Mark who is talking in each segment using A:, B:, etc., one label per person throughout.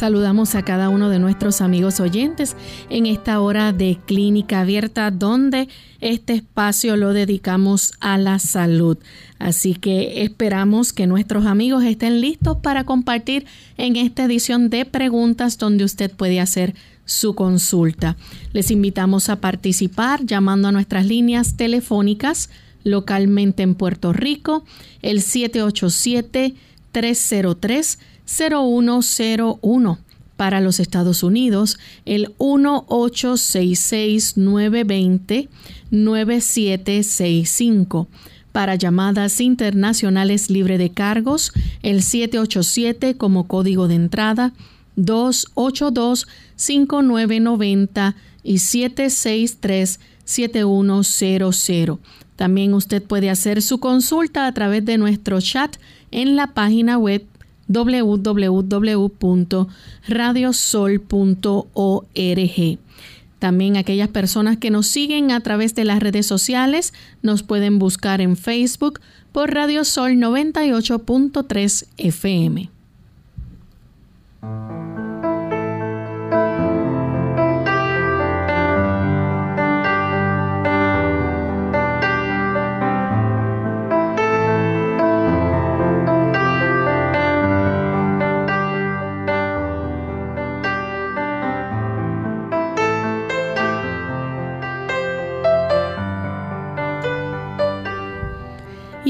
A: Saludamos a cada uno de nuestros amigos oyentes en esta hora de clínica abierta donde este espacio lo dedicamos a la salud. Así que esperamos que nuestros amigos estén listos para compartir en esta edición de preguntas donde usted puede hacer su consulta. Les invitamos a participar llamando a nuestras líneas telefónicas localmente en Puerto Rico, el 787 303 0101 para los Estados Unidos, el 1866-920-9765. Para llamadas internacionales libre de cargos, el 787 como código de entrada, 282-5990 y 763-7100. También usted puede hacer su consulta a través de nuestro chat en la página web www.radiosol.org. También aquellas personas que nos siguen a través de las redes sociales nos pueden buscar en Facebook por Radio Sol 98.3 FM.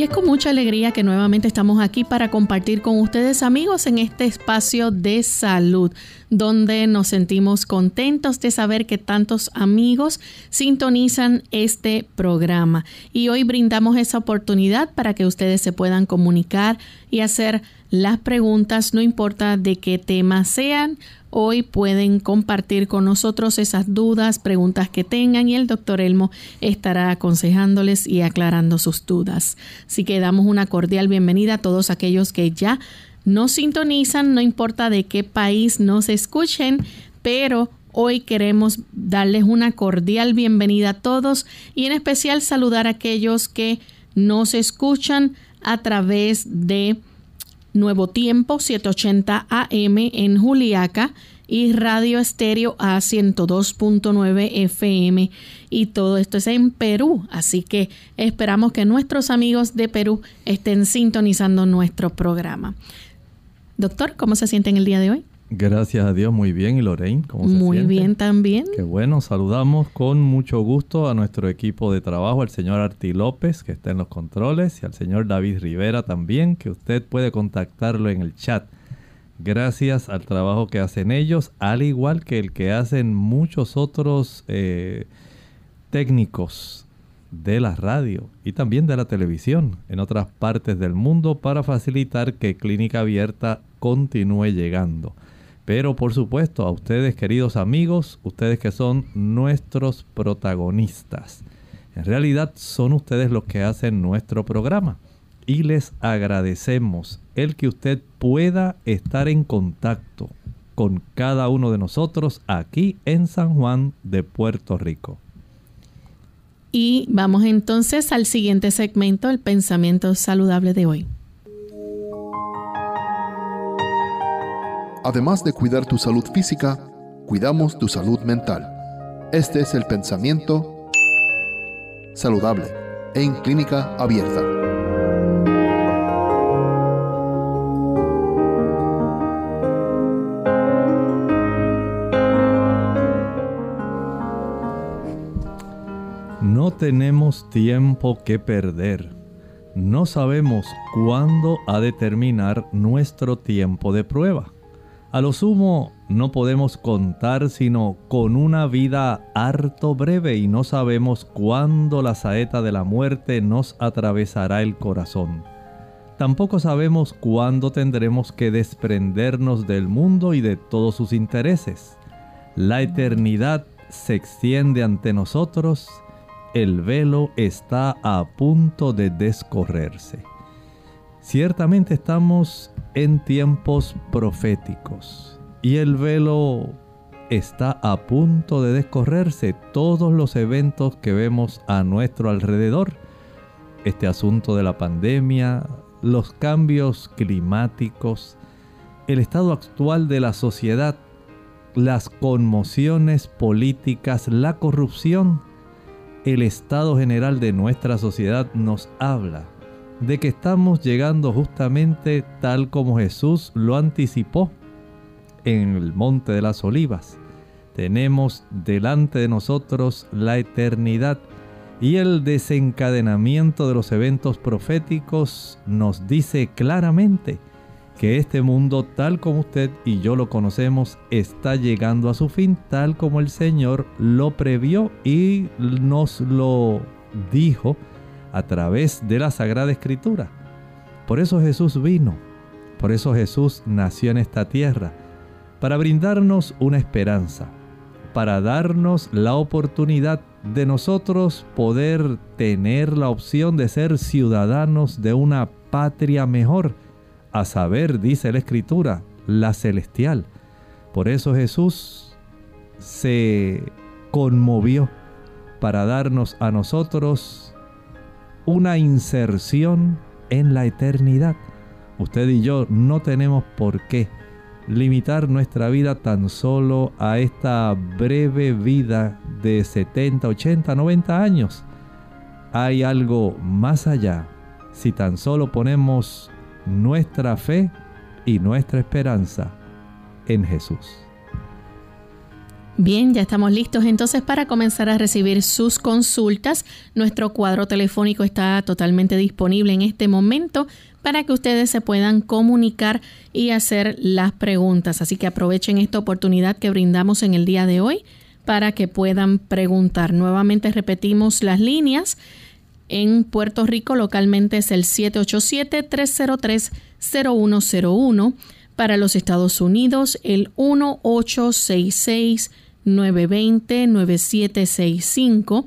A: Y es con mucha alegría que nuevamente estamos aquí para compartir con ustedes amigos en este espacio de salud, donde nos sentimos contentos de saber que tantos amigos sintonizan este programa. Y hoy brindamos esa oportunidad para que ustedes se puedan comunicar y hacer las preguntas, no importa de qué tema sean Hoy pueden compartir con nosotros esas dudas, preguntas que tengan y el doctor Elmo estará aconsejándoles y aclarando sus dudas. Así que damos una cordial bienvenida a todos aquellos que ya nos sintonizan, no importa de qué país nos escuchen, pero hoy queremos darles una cordial bienvenida a todos y en especial saludar a aquellos que nos escuchan a través de Nuevo Tiempo 780 AM en Juliaca y Radio Estéreo A 102.9 FM y todo esto es en Perú, así que esperamos que nuestros amigos de Perú estén sintonizando nuestro programa. Doctor, ¿cómo se siente en el día de hoy?
B: Gracias a Dios, muy bien. ¿Y Lorraine,
A: cómo se Muy bien también.
B: Qué bueno, saludamos con mucho gusto a nuestro equipo de trabajo, al señor Arti López, que está en los controles, y al señor David Rivera también, que usted puede contactarlo en el chat. Gracias al trabajo que hacen ellos, al igual que el que hacen muchos otros eh, técnicos de la radio y también de la televisión en otras partes del mundo para facilitar que Clínica Abierta continúe llegando. Pero por supuesto a ustedes queridos amigos, ustedes que son nuestros protagonistas. En realidad son ustedes los que hacen nuestro programa. Y les agradecemos el que usted pueda estar en contacto con cada uno de nosotros aquí en San Juan de Puerto Rico.
A: Y vamos entonces al siguiente segmento, el pensamiento saludable de hoy.
C: Además de cuidar tu salud física, cuidamos tu salud mental. Este es el pensamiento saludable en clínica abierta.
B: No tenemos tiempo que perder. No sabemos cuándo ha de terminar nuestro tiempo de prueba. A lo sumo no podemos contar sino con una vida harto breve y no sabemos cuándo la saeta de la muerte nos atravesará el corazón. Tampoco sabemos cuándo tendremos que desprendernos del mundo y de todos sus intereses. La eternidad se extiende ante nosotros, el velo está a punto de descorrerse. Ciertamente estamos en tiempos proféticos y el velo está a punto de descorrerse. Todos los eventos que vemos a nuestro alrededor, este asunto de la pandemia, los cambios climáticos, el estado actual de la sociedad, las conmociones políticas, la corrupción, el estado general de nuestra sociedad nos habla de que estamos llegando justamente tal como Jesús lo anticipó en el Monte de las Olivas. Tenemos delante de nosotros la eternidad y el desencadenamiento de los eventos proféticos nos dice claramente que este mundo tal como usted y yo lo conocemos está llegando a su fin tal como el Señor lo previó y nos lo dijo a través de la Sagrada Escritura. Por eso Jesús vino, por eso Jesús nació en esta tierra, para brindarnos una esperanza, para darnos la oportunidad de nosotros poder tener la opción de ser ciudadanos de una patria mejor, a saber, dice la Escritura, la celestial. Por eso Jesús se conmovió para darnos a nosotros una inserción en la eternidad. Usted y yo no tenemos por qué limitar nuestra vida tan solo a esta breve vida de 70, 80, 90 años. Hay algo más allá si tan solo ponemos nuestra fe y nuestra esperanza en Jesús.
A: Bien, ya estamos listos entonces para comenzar a recibir sus consultas. Nuestro cuadro telefónico está totalmente disponible en este momento para que ustedes se puedan comunicar y hacer las preguntas. Así que aprovechen esta oportunidad que brindamos en el día de hoy para que puedan preguntar. Nuevamente repetimos las líneas. En Puerto Rico localmente es el 787-303-0101. Para los Estados Unidos el 1866-920-9765.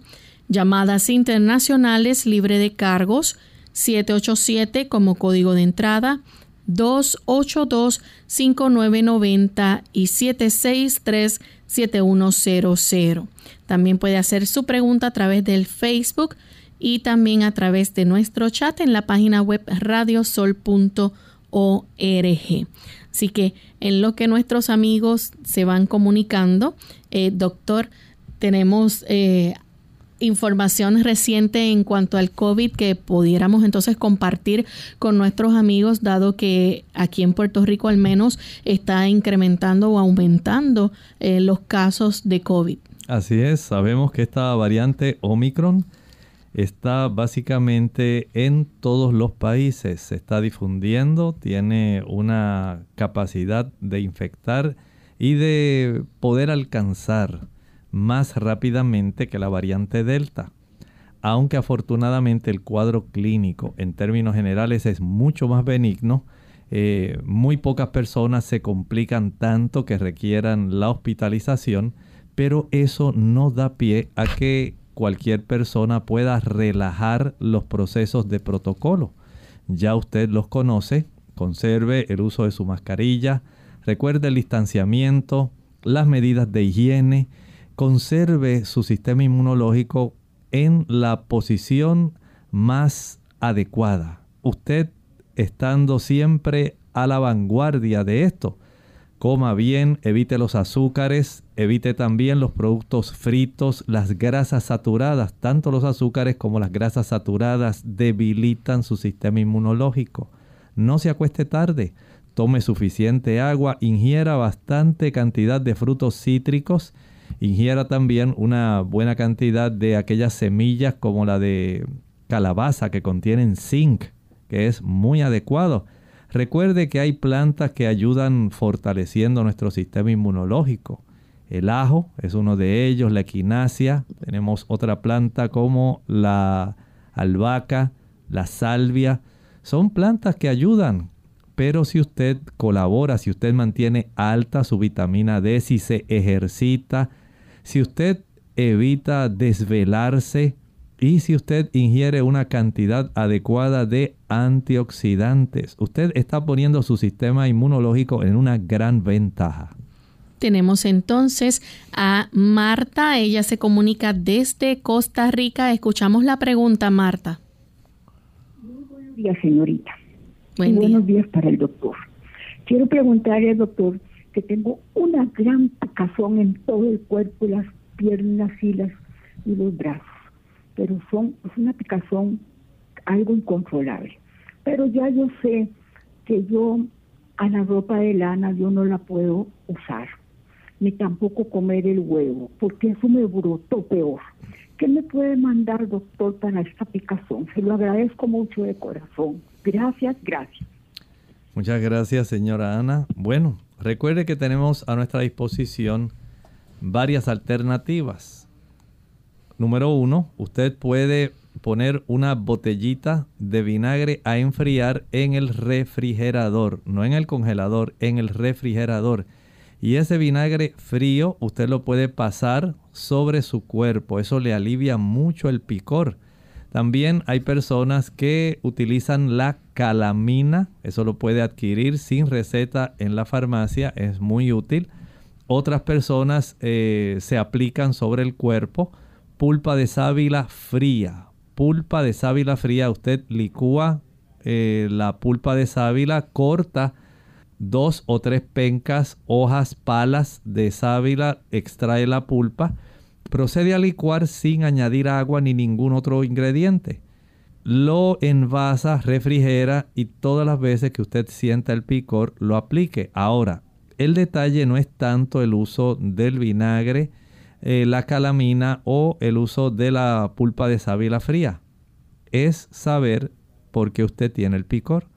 A: Llamadas internacionales libre de cargos 787 como código de entrada, 282-5990 y 763-7100. También puede hacer su pregunta a través del Facebook y también a través de nuestro chat en la página web radiosol.org. Así que en lo que nuestros amigos se van comunicando, eh, doctor, tenemos eh, información reciente en cuanto al COVID que pudiéramos entonces compartir con nuestros amigos, dado que aquí en Puerto Rico al menos está incrementando o aumentando eh, los casos de COVID.
B: Así es, sabemos que esta variante Omicron está básicamente en todos los países, se está difundiendo, tiene una capacidad de infectar y de poder alcanzar más rápidamente que la variante Delta. Aunque afortunadamente el cuadro clínico en términos generales es mucho más benigno, eh, muy pocas personas se complican tanto que requieran la hospitalización, pero eso no da pie a que cualquier persona pueda relajar los procesos de protocolo. Ya usted los conoce, conserve el uso de su mascarilla, recuerde el distanciamiento, las medidas de higiene, conserve su sistema inmunológico en la posición más adecuada. Usted estando siempre a la vanguardia de esto. Coma bien, evite los azúcares, evite también los productos fritos, las grasas saturadas. Tanto los azúcares como las grasas saturadas debilitan su sistema inmunológico. No se acueste tarde, tome suficiente agua, ingiera bastante cantidad de frutos cítricos Ingiera también una buena cantidad de aquellas semillas como la de calabaza que contienen zinc, que es muy adecuado. Recuerde que hay plantas que ayudan fortaleciendo nuestro sistema inmunológico. El ajo es uno de ellos, la equinacia. Tenemos otra planta como la albahaca, la salvia. Son plantas que ayudan, pero si usted colabora, si usted mantiene alta su vitamina D, si se ejercita, si usted evita desvelarse y si usted ingiere una cantidad adecuada de antioxidantes, usted está poniendo su sistema inmunológico en una gran ventaja.
A: Tenemos entonces a Marta, ella se comunica desde Costa Rica. Escuchamos la pregunta, Marta.
D: Muy buenos días, señorita.
A: Buen
D: buenos días para el doctor. Quiero preguntarle al doctor que tengo una gran picazón en todo el cuerpo, las piernas y, las, y los brazos, pero son, es una picazón algo incontrolable. Pero ya yo sé que yo a la ropa de lana yo no la puedo usar, ni tampoco comer el huevo, porque eso me brotó peor. ¿Qué me puede mandar, doctor, para esta picazón? Se lo agradezco mucho de corazón. Gracias, gracias.
B: Muchas gracias, señora Ana. Bueno, recuerde que tenemos a nuestra disposición varias alternativas. Número uno, usted puede poner una botellita de vinagre a enfriar en el refrigerador, no en el congelador, en el refrigerador. Y ese vinagre frío usted lo puede pasar sobre su cuerpo. Eso le alivia mucho el picor. También hay personas que utilizan la calamina. Eso lo puede adquirir sin receta en la farmacia. Es muy útil. Otras personas eh, se aplican sobre el cuerpo pulpa de sábila fría. Pulpa de sábila fría. Usted licúa eh, la pulpa de sábila, corta dos o tres pencas, hojas, palas de sábila, extrae la pulpa, procede a licuar sin añadir agua ni ningún otro ingrediente. Lo envasa, refrigera y todas las veces que usted sienta el picor lo aplique. Ahora, el detalle no es tanto el uso del vinagre, eh, la calamina o el uso de la pulpa de sábila fría. Es saber por qué usted tiene el picor.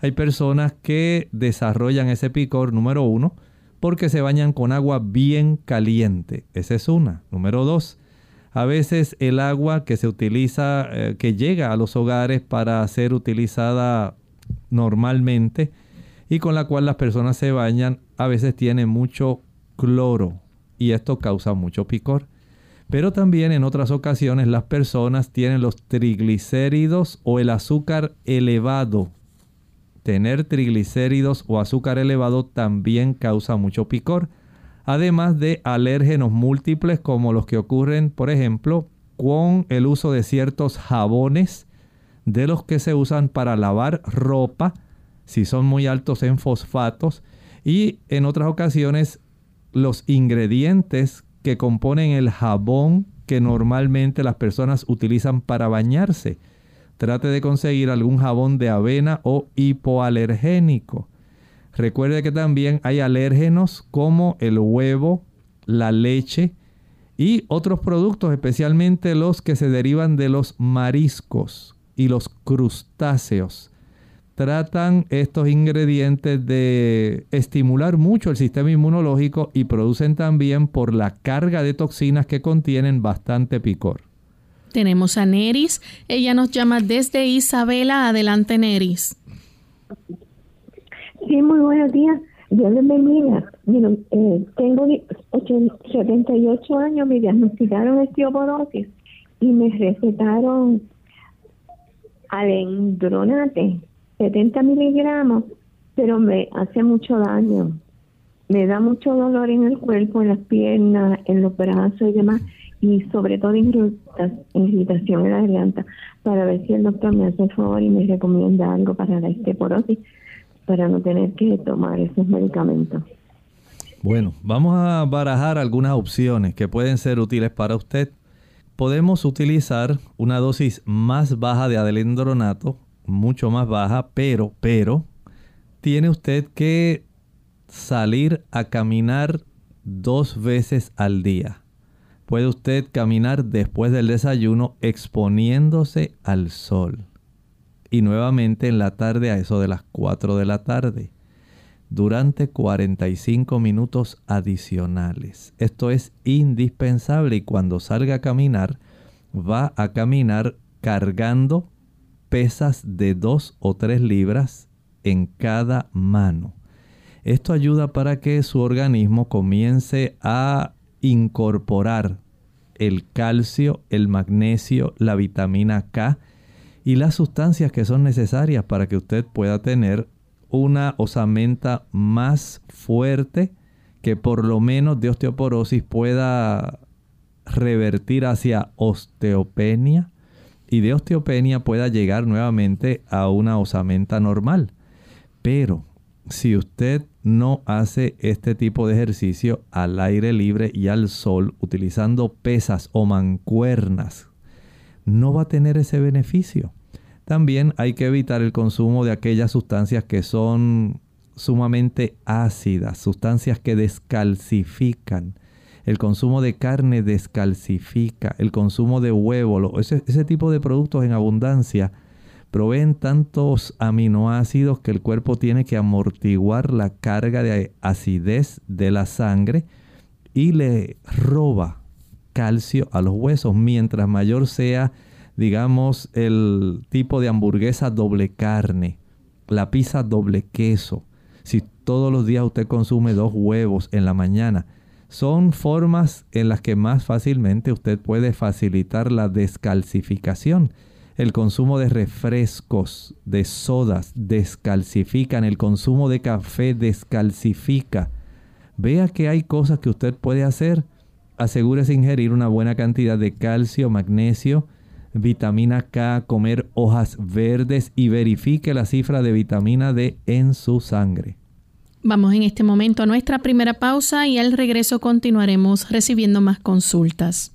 B: Hay personas que desarrollan ese picor, número uno, porque se bañan con agua bien caliente. Esa es una. Número dos, a veces el agua que se utiliza, eh, que llega a los hogares para ser utilizada normalmente y con la cual las personas se bañan, a veces tiene mucho cloro y esto causa mucho picor. Pero también en otras ocasiones las personas tienen los triglicéridos o el azúcar elevado tener triglicéridos o azúcar elevado también causa mucho picor, además de alérgenos múltiples como los que ocurren, por ejemplo, con el uso de ciertos jabones de los que se usan para lavar ropa, si son muy altos en fosfatos, y en otras ocasiones los ingredientes que componen el jabón que normalmente las personas utilizan para bañarse trate de conseguir algún jabón de avena o hipoalergénico. Recuerde que también hay alérgenos como el huevo, la leche y otros productos, especialmente los que se derivan de los mariscos y los crustáceos. Tratan estos ingredientes de estimular mucho el sistema inmunológico y producen también por la carga de toxinas que contienen bastante picor.
A: Tenemos a Neris. Ella nos llama desde Isabela. Adelante, Neris.
E: Sí, muy buenos días. Dios les bendiga. Eh, tengo 78 años, me diagnosticaron osteoporosis y me recetaron alendronate, 70 miligramos, pero me hace mucho daño. Me da mucho dolor en el cuerpo, en las piernas, en los brazos y demás y sobre todo irritación en la garganta para ver si el doctor me hace favor y me recomienda algo para la osteoporosis para no tener que tomar esos medicamentos.
B: Bueno, vamos a barajar algunas opciones que pueden ser útiles para usted. Podemos utilizar una dosis más baja de adelendronato, mucho más baja, pero, pero, tiene usted que salir a caminar dos veces al día puede usted caminar después del desayuno exponiéndose al sol. Y nuevamente en la tarde a eso de las 4 de la tarde. Durante 45 minutos adicionales. Esto es indispensable y cuando salga a caminar va a caminar cargando pesas de 2 o 3 libras en cada mano. Esto ayuda para que su organismo comience a incorporar el calcio, el magnesio, la vitamina K y las sustancias que son necesarias para que usted pueda tener una osamenta más fuerte que por lo menos de osteoporosis pueda revertir hacia osteopenia y de osteopenia pueda llegar nuevamente a una osamenta normal. Pero si usted no hace este tipo de ejercicio al aire libre y al sol utilizando pesas o mancuernas, no va a tener ese beneficio. También hay que evitar el consumo de aquellas sustancias que son sumamente ácidas, sustancias que descalcifican. El consumo de carne descalcifica, el consumo de huevo, ese, ese tipo de productos en abundancia proveen tantos aminoácidos que el cuerpo tiene que amortiguar la carga de acidez de la sangre y le roba calcio a los huesos. Mientras mayor sea, digamos, el tipo de hamburguesa doble carne, la pizza doble queso, si todos los días usted consume dos huevos en la mañana, son formas en las que más fácilmente usted puede facilitar la descalcificación el consumo de refrescos, de sodas, descalcifican. El consumo de café descalcifica. Vea que hay cosas que usted puede hacer. Asegúrese ingerir una buena cantidad de calcio, magnesio, vitamina K, comer hojas verdes y verifique la cifra de vitamina D en su sangre.
A: Vamos en este momento a nuestra primera pausa y al regreso continuaremos recibiendo más consultas.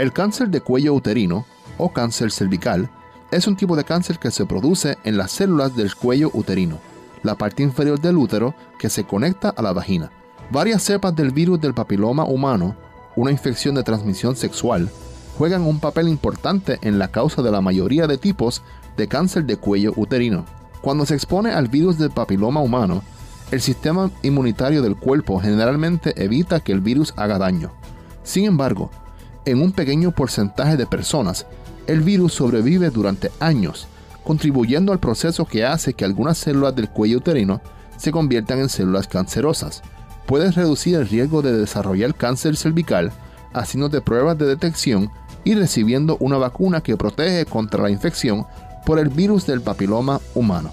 C: El cáncer de cuello uterino o cáncer cervical es un tipo de cáncer que se produce en las células del cuello uterino, la parte inferior del útero que se conecta a la vagina. Varias cepas del virus del papiloma humano, una infección de transmisión sexual, juegan un papel importante en la causa de la mayoría de tipos de cáncer de cuello uterino. Cuando se expone al virus del papiloma humano, el sistema inmunitario del cuerpo generalmente evita que el virus haga daño. Sin embargo, en un pequeño porcentaje de personas, el virus sobrevive durante años, contribuyendo al proceso que hace que algunas células del cuello uterino se conviertan en células cancerosas. Puedes reducir el riesgo de desarrollar cáncer cervical haciéndote pruebas de detección y recibiendo una vacuna que protege contra la infección por el virus del papiloma humano.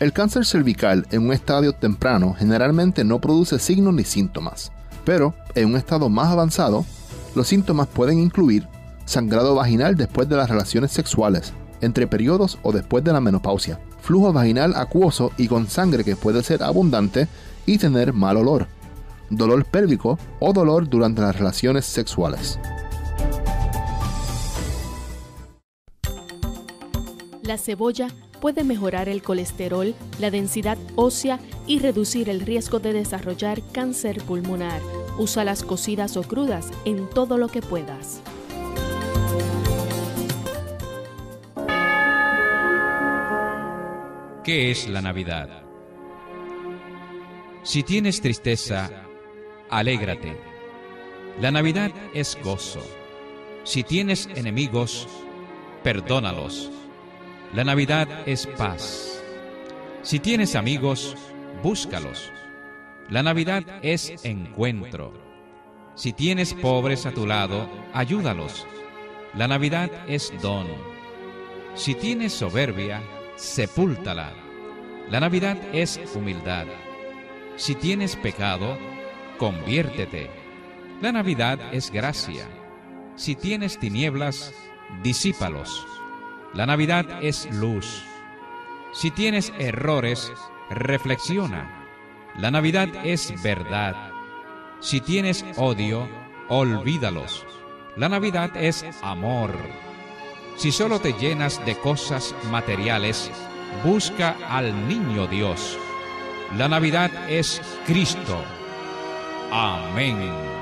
C: El cáncer cervical en un estadio temprano generalmente no produce signos ni síntomas, pero en un estado más avanzado los síntomas pueden incluir sangrado vaginal después de las relaciones sexuales, entre periodos o después de la menopausia, flujo vaginal acuoso y con sangre que puede ser abundante y tener mal olor, dolor pélvico o dolor durante las relaciones sexuales.
F: La cebolla puede mejorar el colesterol, la densidad ósea y reducir el riesgo de desarrollar cáncer pulmonar. Usa las cocidas o crudas en todo lo que puedas.
G: ¿Qué es la Navidad? Si tienes tristeza, alégrate. La Navidad es gozo. Si tienes enemigos, perdónalos. La Navidad es paz. Si tienes amigos, búscalos. La Navidad es encuentro. Si tienes pobres a tu lado, ayúdalos. La Navidad es don. Si tienes soberbia, sepúltala. La Navidad es humildad. Si tienes pecado, conviértete. La Navidad es gracia. Si tienes tinieblas, disípalos. La Navidad es luz. Si tienes errores, reflexiona. La Navidad es verdad. Si tienes odio, olvídalos. La Navidad es amor. Si solo te llenas de cosas materiales, busca al niño Dios. La Navidad es Cristo. Amén.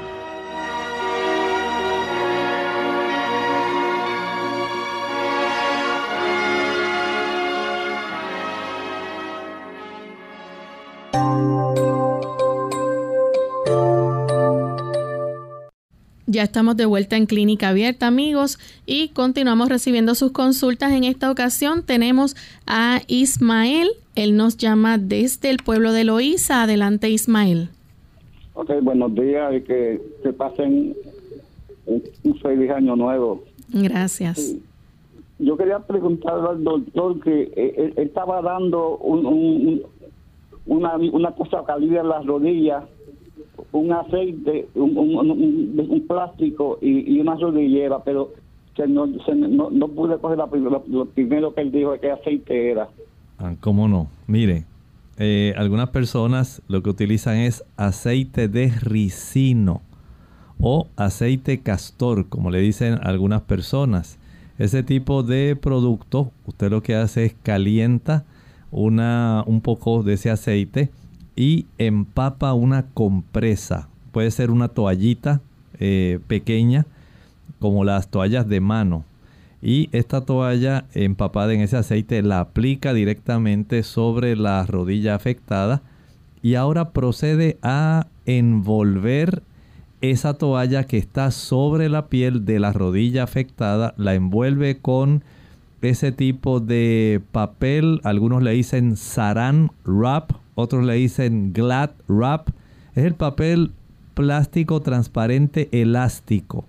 A: Ya estamos de vuelta en Clínica Abierta, amigos, y continuamos recibiendo sus consultas. En esta ocasión tenemos a Ismael. Él nos llama desde el pueblo de Loíza. Adelante, Ismael.
H: Ok, buenos días y que, que pasen un, feliz año nuevo.
A: Gracias.
H: Yo quería preguntarle al doctor que eh, él, estaba dando un, una, una cosa que en las rodillas, un aceite, un, plástico y, una rodillera, pero no, no, pude coger la, lo, primero que él dijo que aceite era.
B: Ah, ¿Cómo no? Mire, eh, algunas personas lo que utilizan es aceite de ricino o aceite castor, como le dicen algunas personas. Ese tipo de producto, usted lo que hace es calienta una, un poco de ese aceite y empapa una compresa. Puede ser una toallita eh, pequeña, como las toallas de mano. Y esta toalla empapada en ese aceite la aplica directamente sobre la rodilla afectada. Y ahora procede a envolver esa toalla que está sobre la piel de la rodilla afectada, la envuelve con ese tipo de papel, algunos le dicen saran wrap, otros le dicen glad wrap. Es el papel plástico transparente elástico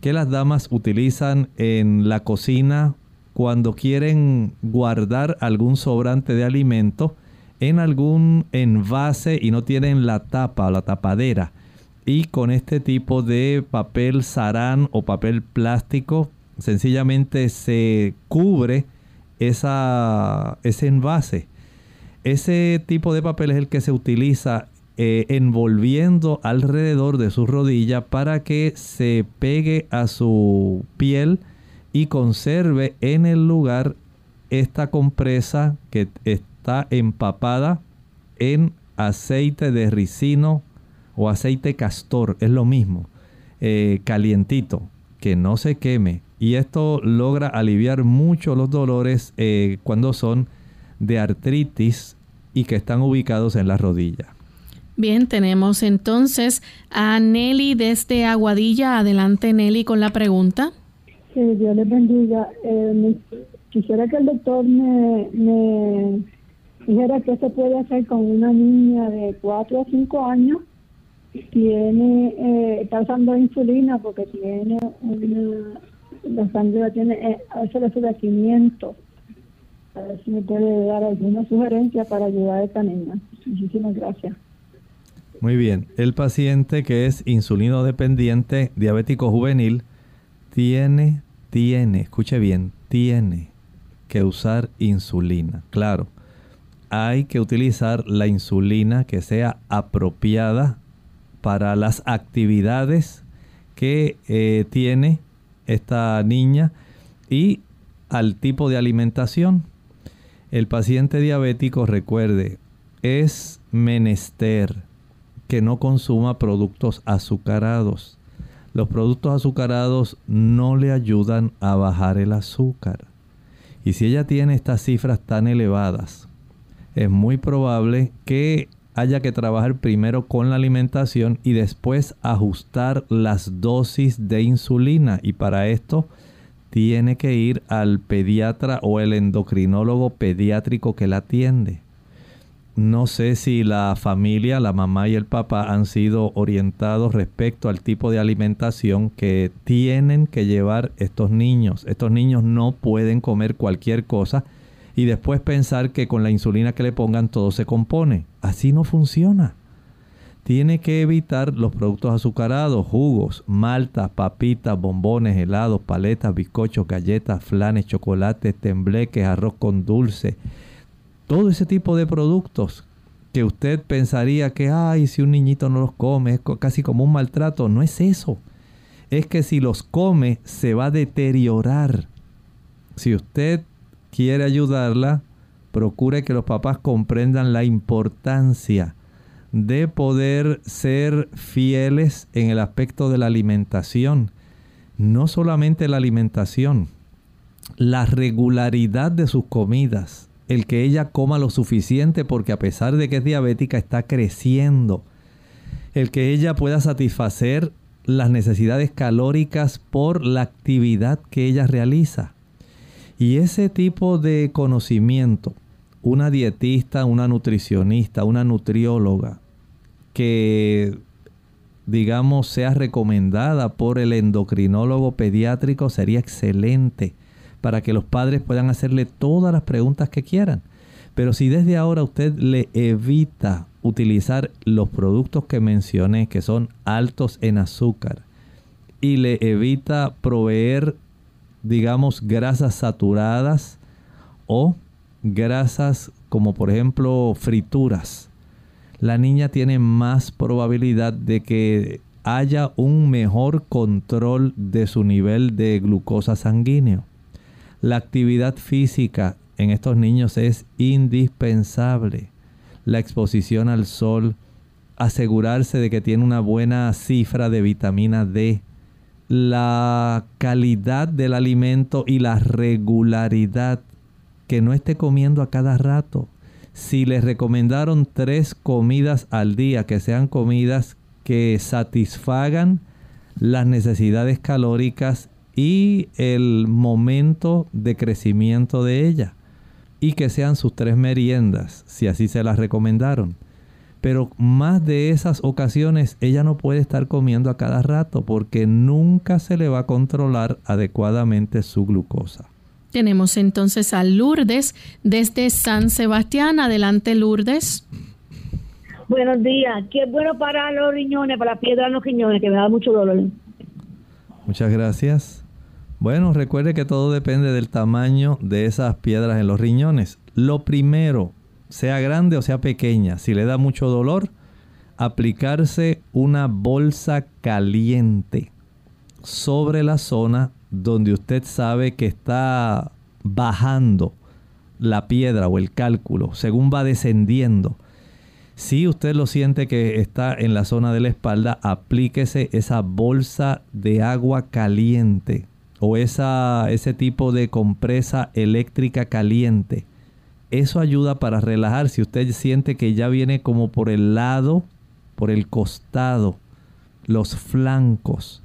B: que las damas utilizan en la cocina cuando quieren guardar algún sobrante de alimento en algún envase y no tienen la tapa o la tapadera y con este tipo de papel sarán o papel plástico sencillamente se cubre esa, ese envase. Ese tipo de papel es el que se utiliza eh, envolviendo alrededor de su rodilla para que se pegue a su piel y conserve en el lugar esta compresa que está empapada en aceite de ricino o aceite castor, es lo mismo, eh, calientito, que no se queme. Y esto logra aliviar mucho los dolores eh, cuando son de artritis y que están ubicados en la rodilla.
A: Bien, tenemos entonces a Nelly desde Aguadilla. Adelante Nelly con la pregunta.
I: Sí, Dios les bendiga. Eh, quisiera que el doctor me, me dijera qué se puede hacer con una niña de 4 a 5 años tiene, eh, está usando insulina porque tiene una, la sangre tiene, eh, a veces le sube 500. A ver si me puede dar alguna sugerencia para ayudar a esta niña. Muchísimas gracias.
B: Muy bien. El paciente que es insulino dependiente, diabético juvenil, tiene, tiene, escuche bien, tiene que usar insulina. Claro, hay que utilizar la insulina que sea apropiada para las actividades que eh, tiene esta niña y al tipo de alimentación. El paciente diabético, recuerde, es menester que no consuma productos azucarados. Los productos azucarados no le ayudan a bajar el azúcar. Y si ella tiene estas cifras tan elevadas, es muy probable que haya que trabajar primero con la alimentación y después ajustar las dosis de insulina. Y para esto tiene que ir al pediatra o el endocrinólogo pediátrico que la atiende. No sé si la familia, la mamá y el papá han sido orientados respecto al tipo de alimentación que tienen que llevar estos niños. Estos niños no pueden comer cualquier cosa y después pensar que con la insulina que le pongan todo se compone. Así no funciona. Tiene que evitar los productos azucarados, jugos, maltas, papitas, bombones, helados, paletas, bizcochos, galletas, flanes, chocolates, tembleques, arroz con dulce. Todo ese tipo de productos que usted pensaría que, ay, si un niñito no los come, es casi como un maltrato. No es eso. Es que si los come, se va a deteriorar. Si usted quiere ayudarla, procure que los papás comprendan la importancia de poder ser fieles en el aspecto de la alimentación. No solamente la alimentación, la regularidad de sus comidas, el que ella coma lo suficiente porque a pesar de que es diabética está creciendo, el que ella pueda satisfacer las necesidades calóricas por la actividad que ella realiza. Y ese tipo de conocimiento, una dietista, una nutricionista, una nutrióloga, que digamos sea recomendada por el endocrinólogo pediátrico sería excelente para que los padres puedan hacerle todas las preguntas que quieran. Pero si desde ahora usted le evita utilizar los productos que mencioné, que son altos en azúcar, y le evita proveer, digamos, grasas saturadas o grasas como por ejemplo frituras, la niña tiene más probabilidad de que haya un mejor control de su nivel de glucosa sanguíneo. La actividad física en estos niños es indispensable. La exposición al sol, asegurarse de que tiene una buena cifra de vitamina D, la calidad del alimento y la regularidad, que no esté comiendo a cada rato. Si les recomendaron tres comidas al día, que sean comidas que satisfagan las necesidades calóricas y el momento de crecimiento de ella. Y que sean sus tres meriendas, si así se las recomendaron. Pero más de esas ocasiones ella no puede estar comiendo a cada rato porque nunca se le va a controlar adecuadamente su glucosa.
J: Tenemos entonces a Lourdes desde San Sebastián. Adelante, Lourdes.
K: Buenos días. ¿Qué es bueno para los riñones, para la piedra en los riñones, que me da mucho dolor?
B: Muchas gracias. Bueno, recuerde que todo depende del tamaño de esas piedras en los riñones. Lo primero, sea grande o sea pequeña, si le da mucho dolor, aplicarse una bolsa caliente sobre la zona donde usted sabe que está bajando la piedra o el cálculo según va descendiendo. Si usted lo siente que está en la zona de la espalda, aplíquese esa bolsa de agua caliente o esa, ese tipo de compresa eléctrica caliente. Eso ayuda para relajar. Si usted siente que ya viene como por el lado, por el costado, los flancos,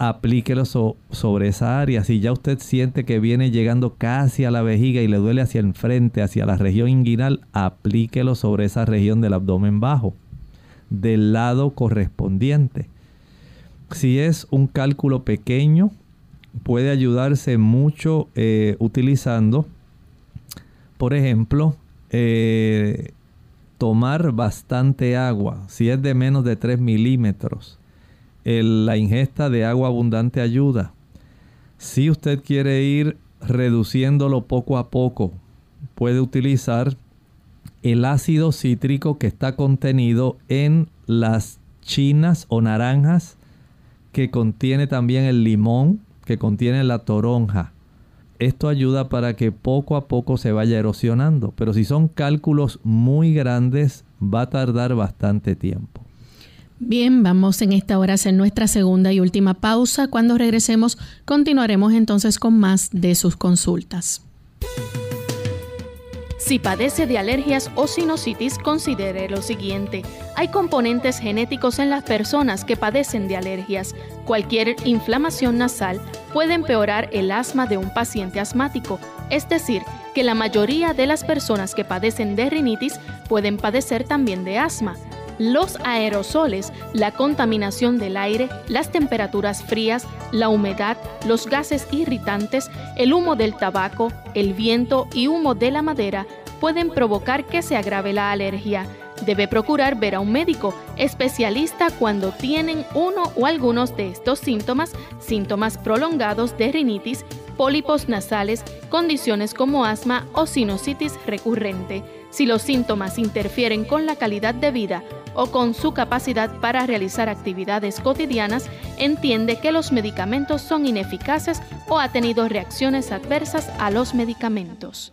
B: aplíquelo sobre esa área. Si ya usted siente que viene llegando casi a la vejiga y le duele hacia el frente, hacia la región inguinal, aplíquelo sobre esa región del abdomen bajo, del lado correspondiente. Si es un cálculo pequeño, puede ayudarse mucho eh, utilizando, por ejemplo, eh, tomar bastante agua, si es de menos de 3 milímetros. La ingesta de agua abundante ayuda. Si usted quiere ir reduciéndolo poco a poco, puede utilizar el ácido cítrico que está contenido en las chinas o naranjas, que contiene también el limón, que contiene la toronja. Esto ayuda para que poco a poco se vaya erosionando, pero si son cálculos muy grandes va a tardar bastante tiempo.
J: Bien, vamos en esta hora a hacer nuestra segunda y última pausa. Cuando regresemos continuaremos entonces con más de sus consultas.
A: Si padece de alergias o sinusitis, considere lo siguiente. Hay componentes genéticos en las personas que padecen de alergias. Cualquier inflamación nasal puede empeorar el asma de un paciente asmático, es decir, que la mayoría de las personas que padecen de rinitis pueden padecer también de asma. Los aerosoles, la contaminación del aire, las temperaturas frías, la humedad, los gases irritantes, el humo del tabaco, el viento y humo de la madera pueden provocar que se agrave la alergia. Debe procurar ver a un médico especialista cuando tienen uno o algunos de estos síntomas, síntomas prolongados de rinitis, pólipos nasales, condiciones como asma o sinusitis recurrente. Si los síntomas interfieren con la calidad de vida o con su capacidad para realizar actividades cotidianas, entiende que los medicamentos son ineficaces o ha tenido reacciones adversas a los medicamentos.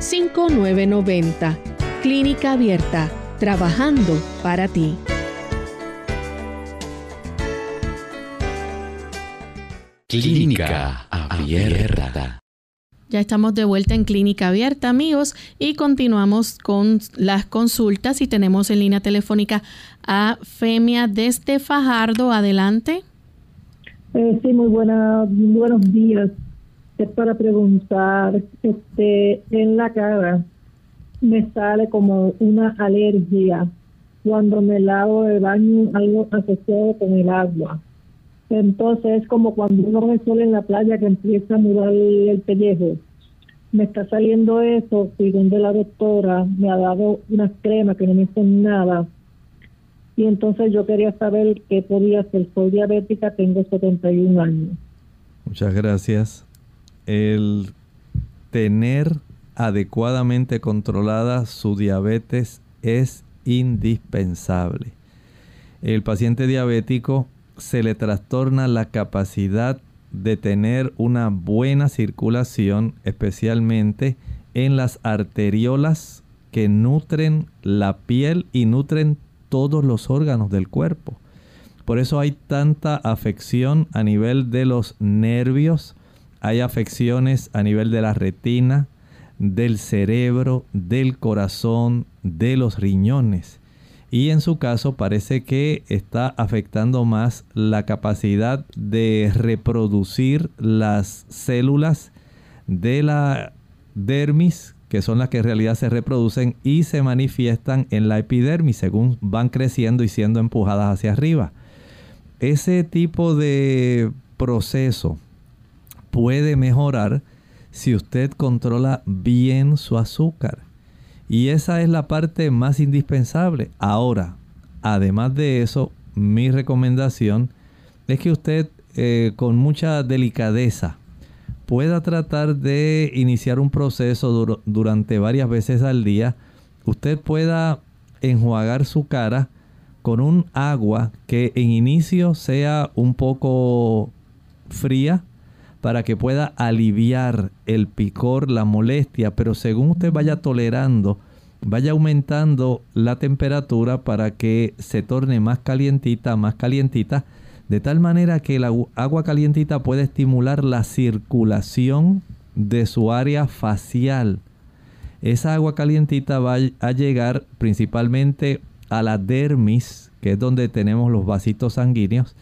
F: 787-282-5990. Clínica Abierta, trabajando para ti.
L: Clínica Abierta.
A: Ya estamos de vuelta en Clínica Abierta, amigos, y continuamos con las consultas y tenemos en línea telefónica a Femia desde Fajardo. Adelante.
I: Eh, sí, muy buena, buenos días. Es para preguntar, este, en la cara me sale como una alergia cuando me lavo el baño, algo asociado con el agua. Entonces es como cuando uno resuelve en la playa que empieza a mudar el pellejo. Me está saliendo eso, y donde la doctora me ha dado unas cremas que no me hacen nada. Y entonces yo quería saber qué podía hacer. Soy diabética, tengo 71 años.
B: Muchas gracias. El tener adecuadamente controlada su diabetes es indispensable. El paciente diabético se le trastorna la capacidad de tener una buena circulación, especialmente en las arteriolas que nutren la piel y nutren todos los órganos del cuerpo. Por eso hay tanta afección a nivel de los nervios, hay afecciones a nivel de la retina, del cerebro, del corazón, de los riñones. Y en su caso parece que está afectando más la capacidad de reproducir las células de la dermis, que son las que en realidad se reproducen y se manifiestan en la epidermis según van creciendo y siendo empujadas hacia arriba. Ese tipo de proceso puede mejorar si usted controla bien su azúcar. Y esa es la parte más indispensable. Ahora, además de eso, mi recomendación es que usted eh, con mucha delicadeza pueda tratar de iniciar un proceso durante varias veces al día. Usted pueda enjuagar su cara con un agua que en inicio sea un poco fría para que pueda aliviar el picor, la molestia, pero según usted vaya tolerando, vaya aumentando la temperatura para que se torne más calientita, más calientita, de tal manera que el agua calientita puede estimular la circulación de su área facial. Esa agua calientita va a llegar principalmente a la dermis, que es donde tenemos los vasitos sanguíneos,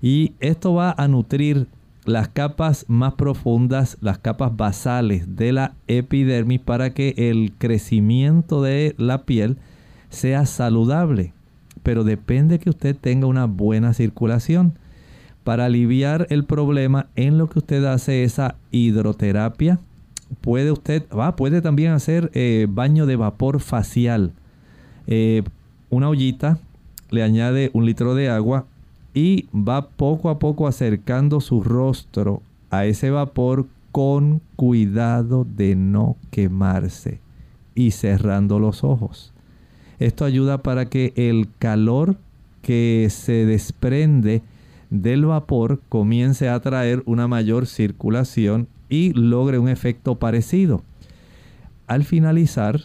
B: y esto va a nutrir las capas más profundas, las capas basales de la epidermis para que el crecimiento de la piel sea saludable. Pero depende que usted tenga una buena circulación. Para aliviar el problema, en lo que usted hace esa hidroterapia, puede usted, va, puede también hacer eh, baño de vapor facial. Eh, una ollita, le añade un litro de agua, y va poco a poco acercando su rostro a ese vapor con cuidado de no quemarse y cerrando los ojos. Esto ayuda para que el calor que se desprende del vapor comience a traer una mayor circulación y logre un efecto parecido. Al finalizar,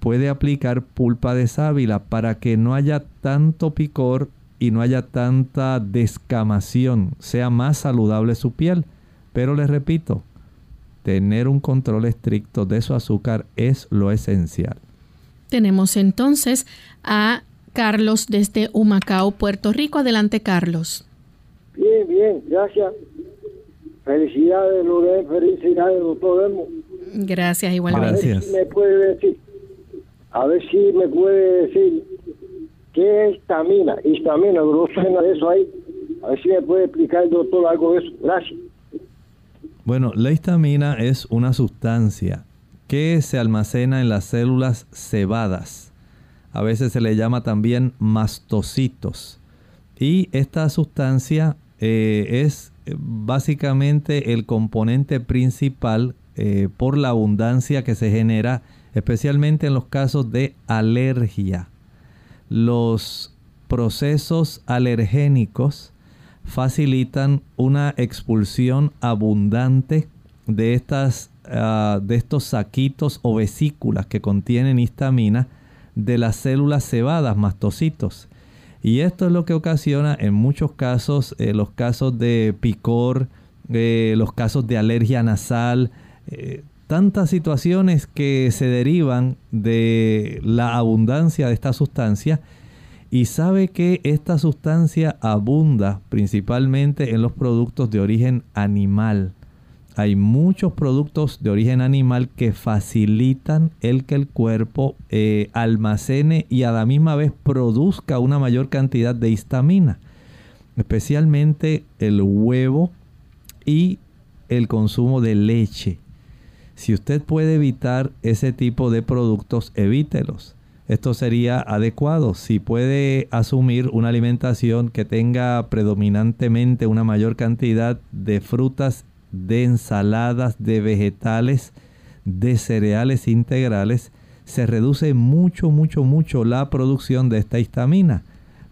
B: puede aplicar pulpa de sábila para que no haya tanto picor y no haya tanta descamación, sea más saludable su piel. Pero les repito, tener un control estricto de su azúcar es lo esencial.
A: Tenemos entonces a Carlos desde Humacao, Puerto Rico. Adelante, Carlos.
M: Bien, bien, gracias. Felicidades, Lourdes, felicidades, doctor Elmo.
A: Gracias,
M: A
A: igualmente.
M: ver si me puede decir, a ver si me puede decir qué es histamina, histamina, no suena de eso ahí. A ver si me puede explicar el doctor algo de eso. Gracias.
B: Bueno, la histamina es una sustancia que se almacena en las células cebadas. A veces se le llama también mastocitos. Y esta sustancia eh, es eh, básicamente el componente principal eh, por la abundancia que se genera, especialmente en los casos de alergia. Los procesos alergénicos facilitan una expulsión abundante de, estas, ah, de estos saquitos o vesículas que contienen histamina de las células cebadas, mastocitos. Y esto es lo que ocasiona en muchos casos, eh, los casos de picor, eh, los casos de alergia nasal, eh, tantas situaciones que se derivan de la abundancia de esta sustancia. Y sabe que esta sustancia abunda principalmente en los productos de origen animal. Hay muchos productos de origen animal que facilitan el que el cuerpo eh, almacene y a la misma vez produzca una mayor cantidad de histamina. Especialmente el huevo y el consumo de leche. Si usted puede evitar ese tipo de productos, evítelos. Esto sería adecuado. Si puede asumir una alimentación que tenga predominantemente una mayor cantidad de frutas, de ensaladas, de vegetales, de cereales integrales, se reduce mucho, mucho, mucho la producción de esta histamina.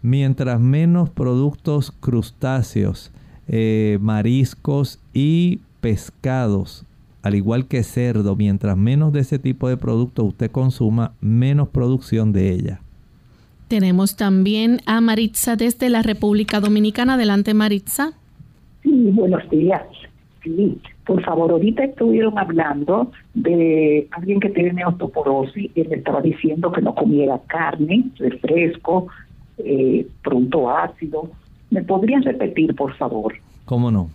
B: Mientras menos productos crustáceos, eh, mariscos y pescados al igual que cerdo, mientras menos de ese tipo de producto usted consuma, menos producción de ella.
A: Tenemos también a Maritza desde la República Dominicana. Adelante, Maritza.
N: Sí, buenos días. Sí, por favor, ahorita estuvieron hablando de alguien que tiene osteoporosis y me estaba diciendo que no comiera carne, refresco, eh, pronto ácido. ¿Me podrían repetir, por favor?
B: ¿Cómo no?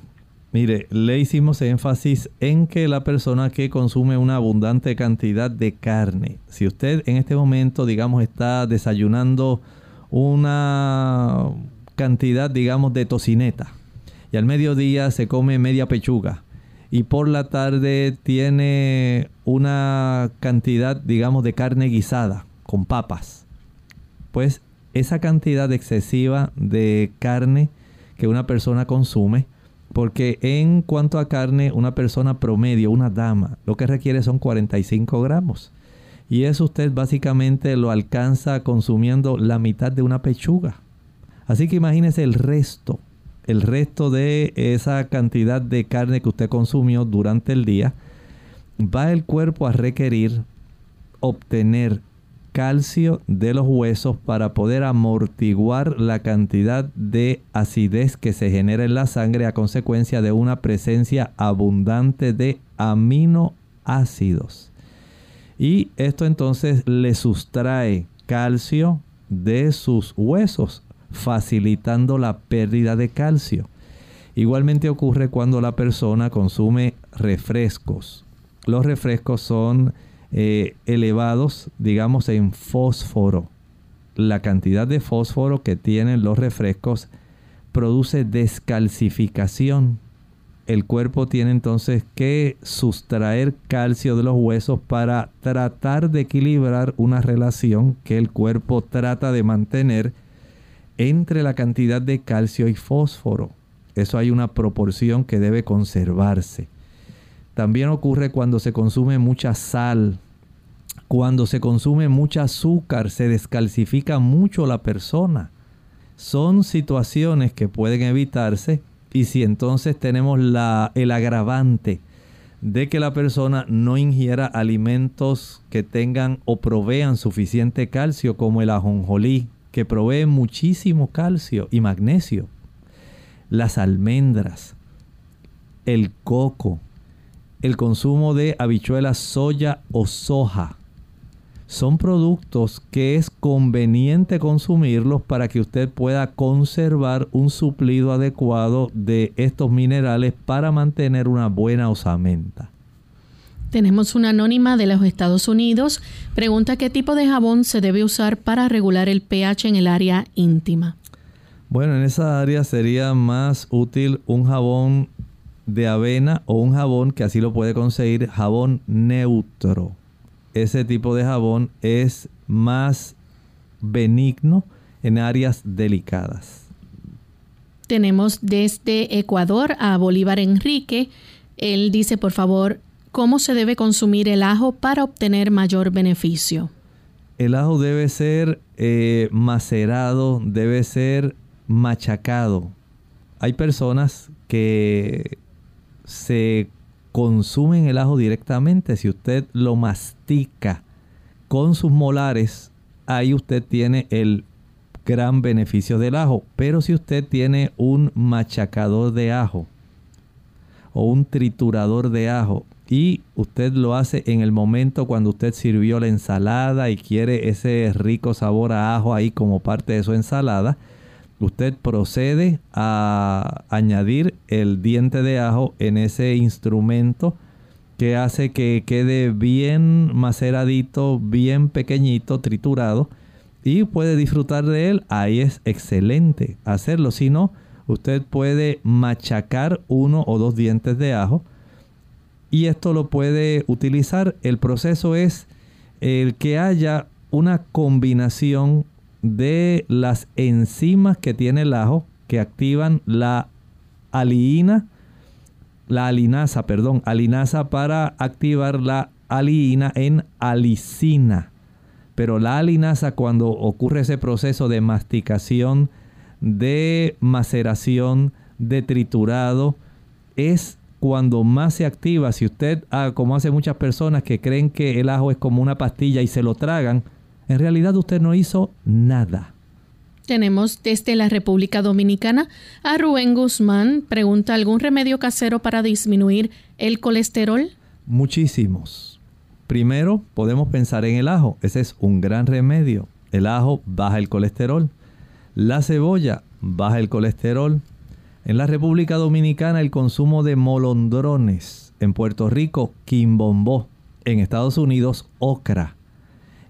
B: Mire, le hicimos énfasis en que la persona que consume una abundante cantidad de carne, si usted en este momento, digamos, está desayunando una cantidad, digamos, de tocineta y al mediodía se come media pechuga y por la tarde tiene una cantidad, digamos, de carne guisada con papas, pues esa cantidad excesiva de carne que una persona consume, porque en cuanto a carne, una persona promedio, una dama, lo que requiere son 45 gramos. Y eso usted básicamente lo alcanza consumiendo la mitad de una pechuga. Así que imagínese el resto, el resto de esa cantidad de carne que usted consumió durante el día. Va el cuerpo a requerir obtener calcio de los huesos para poder amortiguar la cantidad de acidez que se genera en la sangre a consecuencia de una presencia abundante de aminoácidos. Y esto entonces le sustrae calcio de sus huesos, facilitando la pérdida de calcio. Igualmente ocurre cuando la persona consume refrescos. Los refrescos son eh, elevados, digamos, en fósforo. La cantidad de fósforo que tienen los refrescos produce descalcificación. El cuerpo tiene entonces que sustraer calcio de los huesos para tratar de equilibrar una relación que el cuerpo trata de mantener entre la cantidad de calcio y fósforo. Eso hay una proporción que debe conservarse. También ocurre cuando se consume mucha sal, cuando se consume mucha azúcar, se descalcifica mucho la persona. Son situaciones que pueden evitarse y si entonces tenemos el agravante de que la persona no ingiera alimentos que tengan o provean suficiente calcio como el ajonjolí, que provee muchísimo calcio y magnesio, las almendras, el coco, el consumo de habichuelas soya o soja, son productos que es conveniente consumirlos para que usted pueda conservar un suplido adecuado de estos minerales para mantener una buena osamenta.
A: Tenemos una anónima de los Estados Unidos. Pregunta qué tipo de jabón se debe usar para regular el pH en el área íntima.
B: Bueno, en esa área sería más útil un jabón de avena o un jabón que así lo puede conseguir, jabón neutro. Ese tipo de jabón es más benigno en áreas delicadas.
A: Tenemos desde Ecuador a Bolívar Enrique. Él dice, por favor, ¿cómo se debe consumir el ajo para obtener mayor beneficio?
B: El ajo debe ser eh, macerado, debe ser machacado. Hay personas que se consumen el ajo directamente. Si usted lo mastica con sus molares, ahí usted tiene el gran beneficio del ajo. Pero si usted tiene un machacador de ajo o un triturador de ajo y usted lo hace en el momento cuando usted sirvió la ensalada y quiere ese rico sabor a ajo ahí como parte de su ensalada, usted procede a añadir el diente de ajo en ese instrumento que hace que quede bien maceradito, bien pequeñito, triturado y puede disfrutar de él. Ahí es excelente hacerlo. Si no, usted puede machacar uno o dos dientes de ajo y esto lo puede utilizar. El proceso es el que haya una combinación de las enzimas que tiene el ajo que activan la aliina, la alinasa, perdón, alinasa para activar la aliina en alicina. Pero la alinasa cuando ocurre ese proceso de masticación, de maceración, de triturado, es cuando más se activa. Si usted, ah, como hace muchas personas que creen que el ajo es como una pastilla y se lo tragan, en realidad usted no hizo nada.
A: Tenemos desde la República Dominicana a Rubén Guzmán. Pregunta, ¿algún remedio casero para disminuir el colesterol?
B: Muchísimos. Primero, podemos pensar en el ajo. Ese es un gran remedio. El ajo baja el colesterol. La cebolla baja el colesterol. En la República Dominicana el consumo de molondrones. En Puerto Rico, quimbombó. En Estados Unidos, ocra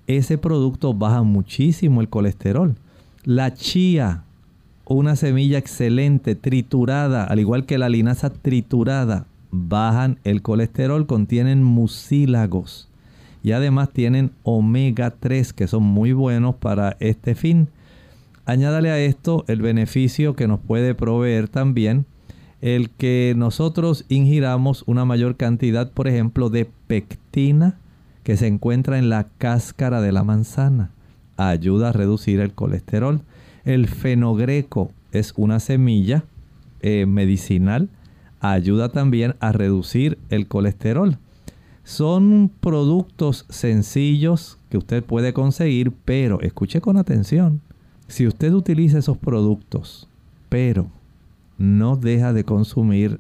B: ese producto baja muchísimo el colesterol. La chía, una semilla excelente, triturada, al igual que la linaza triturada, bajan el colesterol, contienen mucílagos y además tienen omega 3 que son muy buenos para este fin. Añádale a esto el beneficio que nos puede proveer también el que nosotros ingiramos una mayor cantidad, por ejemplo, de pectina que se encuentra en la cáscara de la manzana. Ayuda a reducir el colesterol. El fenogreco es una semilla eh, medicinal. Ayuda también a reducir el colesterol. Son productos sencillos que usted puede conseguir, pero escuche con atención. Si usted utiliza esos productos, pero no deja de consumir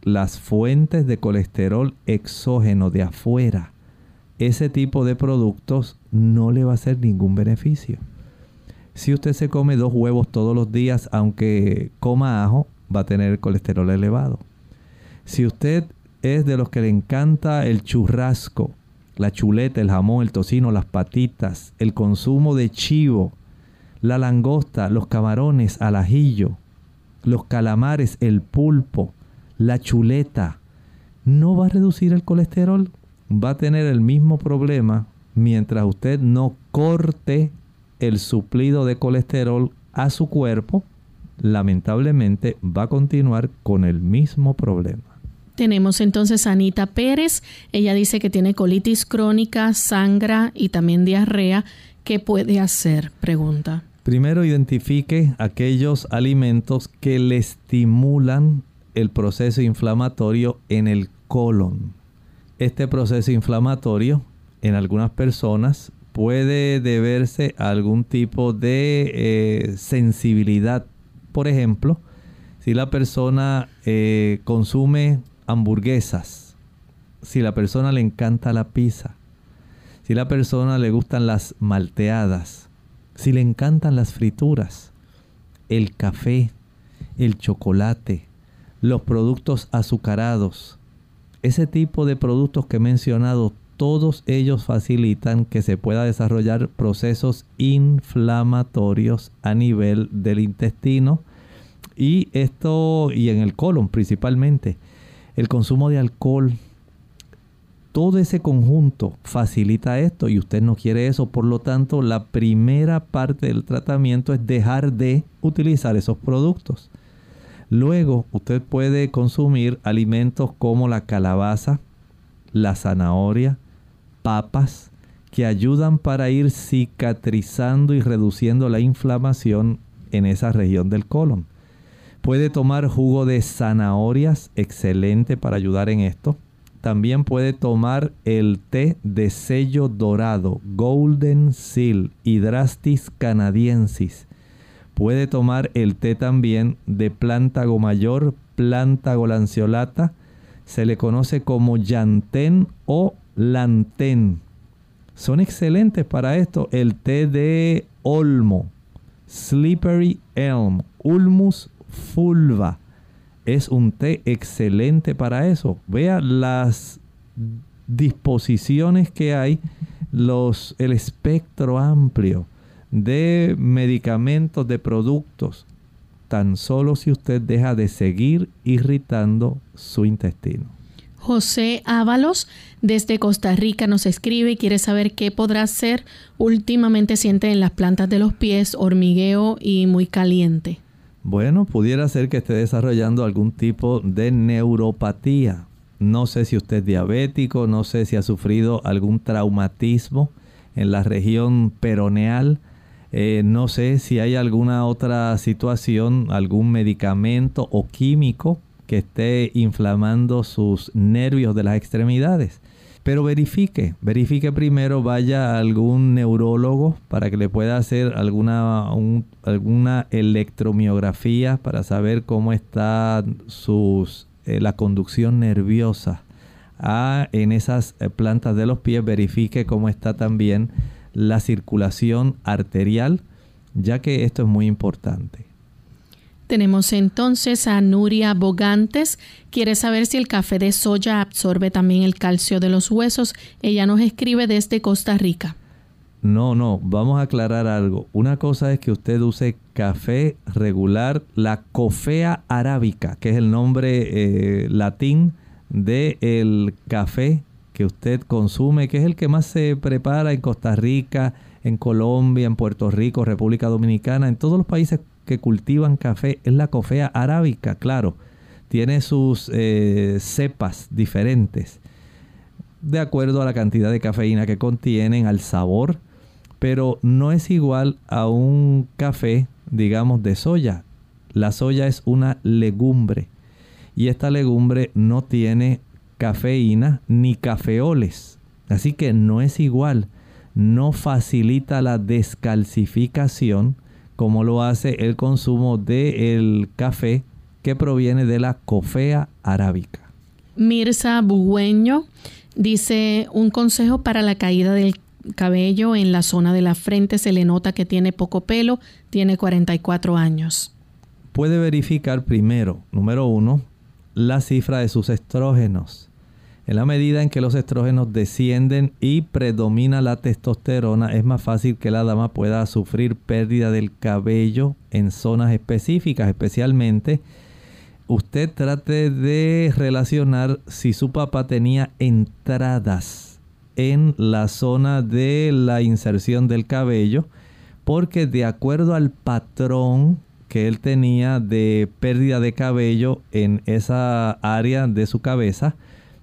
B: las fuentes de colesterol exógeno de afuera, ese tipo de productos no le va a hacer ningún beneficio. Si usted se come dos huevos todos los días, aunque coma ajo, va a tener el colesterol elevado. Si usted es de los que le encanta el churrasco, la chuleta, el jamón, el tocino, las patitas, el consumo de chivo, la langosta, los camarones al ajillo, los calamares, el pulpo, la chuleta, ¿no va a reducir el colesterol? Va a tener el mismo problema mientras usted no corte el suplido de colesterol a su cuerpo, lamentablemente va a continuar con el mismo problema.
A: Tenemos entonces a Anita Pérez. Ella dice que tiene colitis crónica, sangra y también diarrea. ¿Qué puede hacer? Pregunta.
B: Primero identifique aquellos alimentos que le estimulan el proceso inflamatorio en el colon. Este proceso inflamatorio en algunas personas puede deberse a algún tipo de eh, sensibilidad. Por ejemplo, si la persona eh, consume hamburguesas, si la persona le encanta la pizza, si la persona le gustan las malteadas, si le encantan las frituras, el café, el chocolate, los productos azucarados, ese tipo de productos que he mencionado, todos ellos facilitan que se pueda desarrollar procesos inflamatorios a nivel del intestino y esto y en el colon principalmente. El consumo de alcohol, todo ese conjunto facilita esto y usted no quiere eso. Por lo tanto, la primera parte del tratamiento es dejar de utilizar esos productos. Luego, usted puede consumir alimentos como la calabaza, la zanahoria, papas, que ayudan para ir cicatrizando y reduciendo la inflamación en esa región del colon. Puede tomar jugo de zanahorias, excelente para ayudar en esto también puede tomar el té de sello dorado, Golden Seal, Hydrastis canadiensis. Puede tomar el té también de plántago mayor, plántago lanceolata. Se le conoce como llantén o lantén. Son excelentes para esto. El té de olmo, slippery elm, ulmus fulva es un té excelente para eso. Vea las disposiciones que hay, los, el espectro amplio de medicamentos, de productos, tan solo si usted deja de seguir irritando su intestino.
A: José Ábalos desde Costa Rica nos escribe y quiere saber qué podrá hacer. Últimamente siente en las plantas de los pies hormigueo y muy caliente.
B: Bueno, pudiera ser que esté desarrollando algún tipo de neuropatía. No sé si usted es diabético, no sé si ha sufrido algún traumatismo en la región peroneal. Eh, no sé si hay alguna otra situación, algún medicamento o químico que esté inflamando sus nervios de las extremidades. Pero verifique, verifique primero, vaya a algún neurólogo para que le pueda hacer alguna, alguna electromiografía para saber cómo está sus, eh, la conducción nerviosa ah, en esas eh, plantas de los pies. Verifique cómo está también la circulación arterial, ya que esto es muy importante.
A: Tenemos entonces a Nuria Bogantes. Quiere saber si el café de soya absorbe también el calcio de los huesos. Ella nos escribe desde Costa Rica.
B: No, no, vamos a aclarar algo. Una cosa es que usted use café regular, la cofea arábica, que es el nombre eh, latín del el café que usted consume, que es el que más se prepara en Costa Rica, en Colombia, en Puerto Rico, República Dominicana, en todos los países que cultivan café es la cofea arábica, claro. Tiene sus eh, cepas diferentes de acuerdo a la cantidad de cafeína que contienen, al sabor, pero no es igual a un café, digamos, de soya. La soya es una legumbre y esta legumbre no tiene cafeína ni cafeoles, así que no es igual, no facilita la descalcificación como lo hace el consumo del café que proviene de la cofea arábica.
A: Mirza Bugüeño dice un consejo para la caída del cabello en la zona de la frente. Se le nota que tiene poco pelo, tiene 44 años.
B: Puede verificar primero, número uno, la cifra de sus estrógenos. En la medida en que los estrógenos descienden y predomina la testosterona, es más fácil que la dama pueda sufrir pérdida del cabello en zonas específicas, especialmente usted trate de relacionar si su papá tenía entradas en la zona de la inserción del cabello, porque de acuerdo al patrón que él tenía de pérdida de cabello en esa área de su cabeza,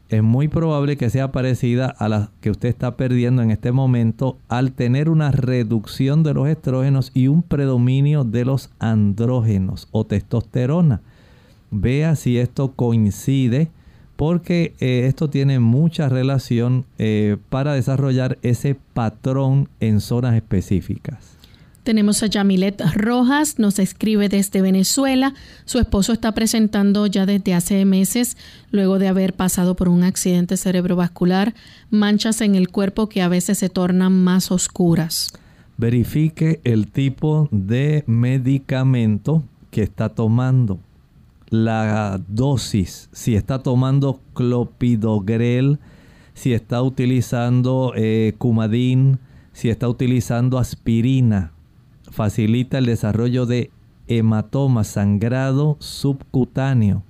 B: es muy probable que sea parecida a la que usted está perdiendo en este momento al tener una reducción de los estrógenos y un predominio de los andrógenos o testosterona. Vea si esto coincide porque eh, esto tiene mucha relación eh, para desarrollar ese patrón en zonas específicas.
A: Tenemos a Yamilet Rojas, nos escribe desde Venezuela. Su esposo está presentando ya desde hace meses, luego de haber pasado por un accidente cerebrovascular, manchas en el cuerpo que a veces se tornan más oscuras.
B: Verifique el tipo de medicamento que está tomando, la dosis, si está tomando clopidogrel, si está utilizando eh, cumadín, si está utilizando aspirina facilita el desarrollo de hematoma, sangrado subcutáneo.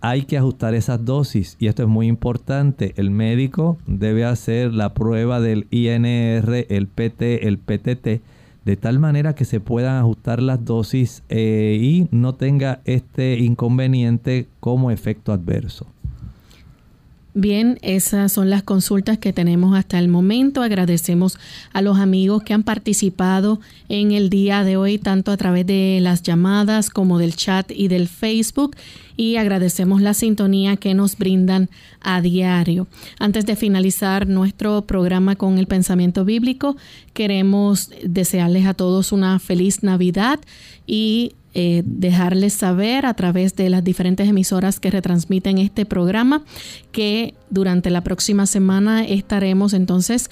B: Hay que ajustar esas dosis y esto es muy importante. El médico debe hacer la prueba del INR, el PT, el PTT, de tal manera que se puedan ajustar las dosis eh, y no tenga este inconveniente como efecto adverso.
A: Bien, esas son las consultas que tenemos hasta el momento. Agradecemos a los amigos que han participado en el día de hoy, tanto a través de las llamadas como del chat y del Facebook. Y agradecemos la sintonía que nos brindan a diario. Antes de finalizar nuestro programa con el pensamiento bíblico, queremos desearles a todos una feliz Navidad y eh, dejarles saber a través de las diferentes emisoras que retransmiten este programa que durante la próxima semana estaremos entonces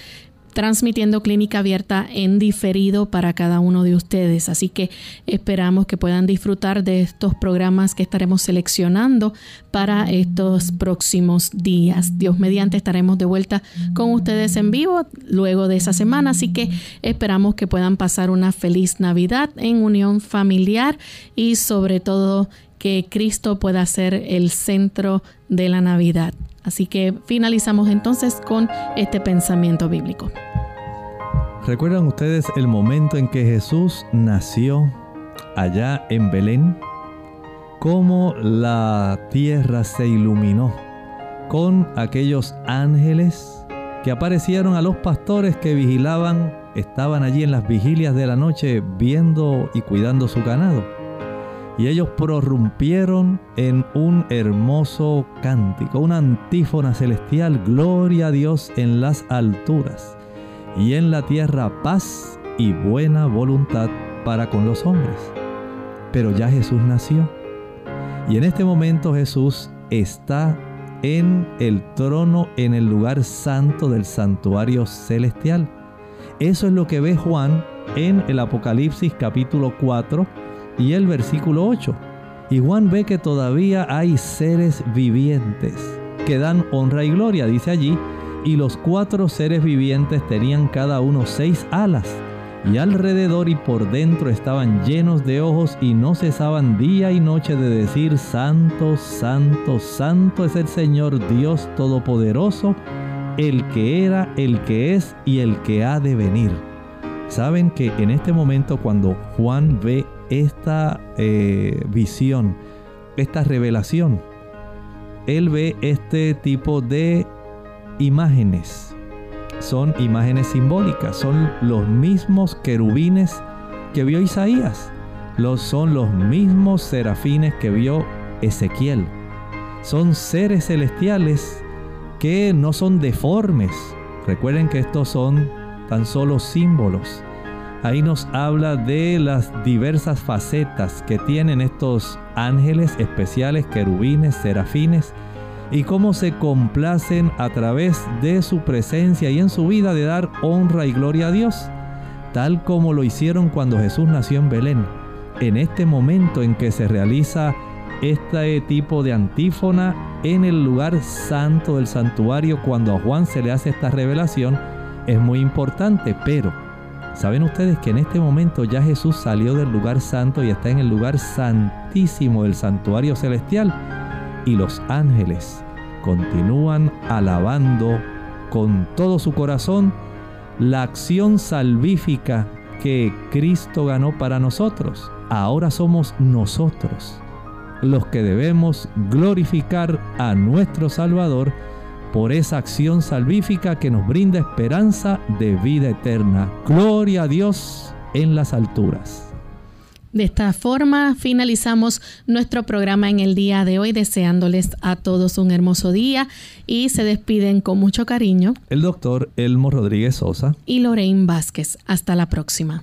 A: transmitiendo clínica abierta en diferido para cada uno de ustedes. Así que esperamos que puedan disfrutar de estos programas que estaremos seleccionando para estos próximos días. Dios mediante estaremos de vuelta con ustedes en vivo luego de esa semana, así que esperamos que puedan pasar una feliz Navidad en unión familiar y sobre todo que Cristo pueda ser el centro de la Navidad. Así que finalizamos entonces con este pensamiento bíblico.
B: ¿Recuerdan ustedes el momento en que Jesús nació allá en Belén? Cómo la tierra se iluminó con aquellos ángeles que aparecieron a los pastores que vigilaban, estaban allí en las vigilias de la noche viendo y cuidando su ganado y ellos prorrumpieron en un hermoso cántico, una antífona celestial, gloria a Dios en las alturas y en la tierra paz y buena voluntad para con los hombres. Pero ya Jesús nació y en este momento Jesús está en el trono, en el lugar santo del santuario celestial. Eso es lo que ve Juan en el Apocalipsis capítulo 4 y el versículo 8. Y Juan ve que todavía hay seres vivientes que dan honra y gloria, dice allí, y los cuatro seres vivientes tenían cada uno seis alas, y alrededor y por dentro estaban llenos de ojos y no cesaban día y noche de decir, Santo, Santo, Santo es el Señor Dios Todopoderoso, el que era, el que es y el que ha de venir. Saben que en este momento cuando Juan ve esta eh, visión, esta revelación. Él ve este tipo de imágenes. Son imágenes simbólicas, son los mismos querubines que vio Isaías. Los, son los mismos serafines que vio Ezequiel. Son seres celestiales que no son deformes. Recuerden que estos son tan solo símbolos. Ahí nos habla de las diversas facetas que tienen estos ángeles especiales, querubines, serafines, y cómo se complacen a través de su presencia y en su vida de dar honra y gloria a Dios, tal como lo hicieron cuando Jesús nació en Belén. En este momento en que se realiza este tipo de antífona en el lugar santo del santuario, cuando a Juan se le hace esta revelación, es muy importante, pero ¿Saben ustedes que en este momento ya Jesús salió del lugar santo y está en el lugar santísimo del santuario celestial? Y los ángeles continúan alabando con todo su corazón la acción salvífica que Cristo ganó para nosotros. Ahora somos nosotros los que debemos glorificar a nuestro Salvador por esa acción salvífica que nos brinda esperanza de vida eterna. Gloria a Dios en las alturas.
A: De esta forma finalizamos nuestro programa en el día de hoy deseándoles a todos un hermoso día y se despiden con mucho cariño
B: el doctor Elmo Rodríguez Sosa
A: y Lorraine Vázquez. Hasta la próxima.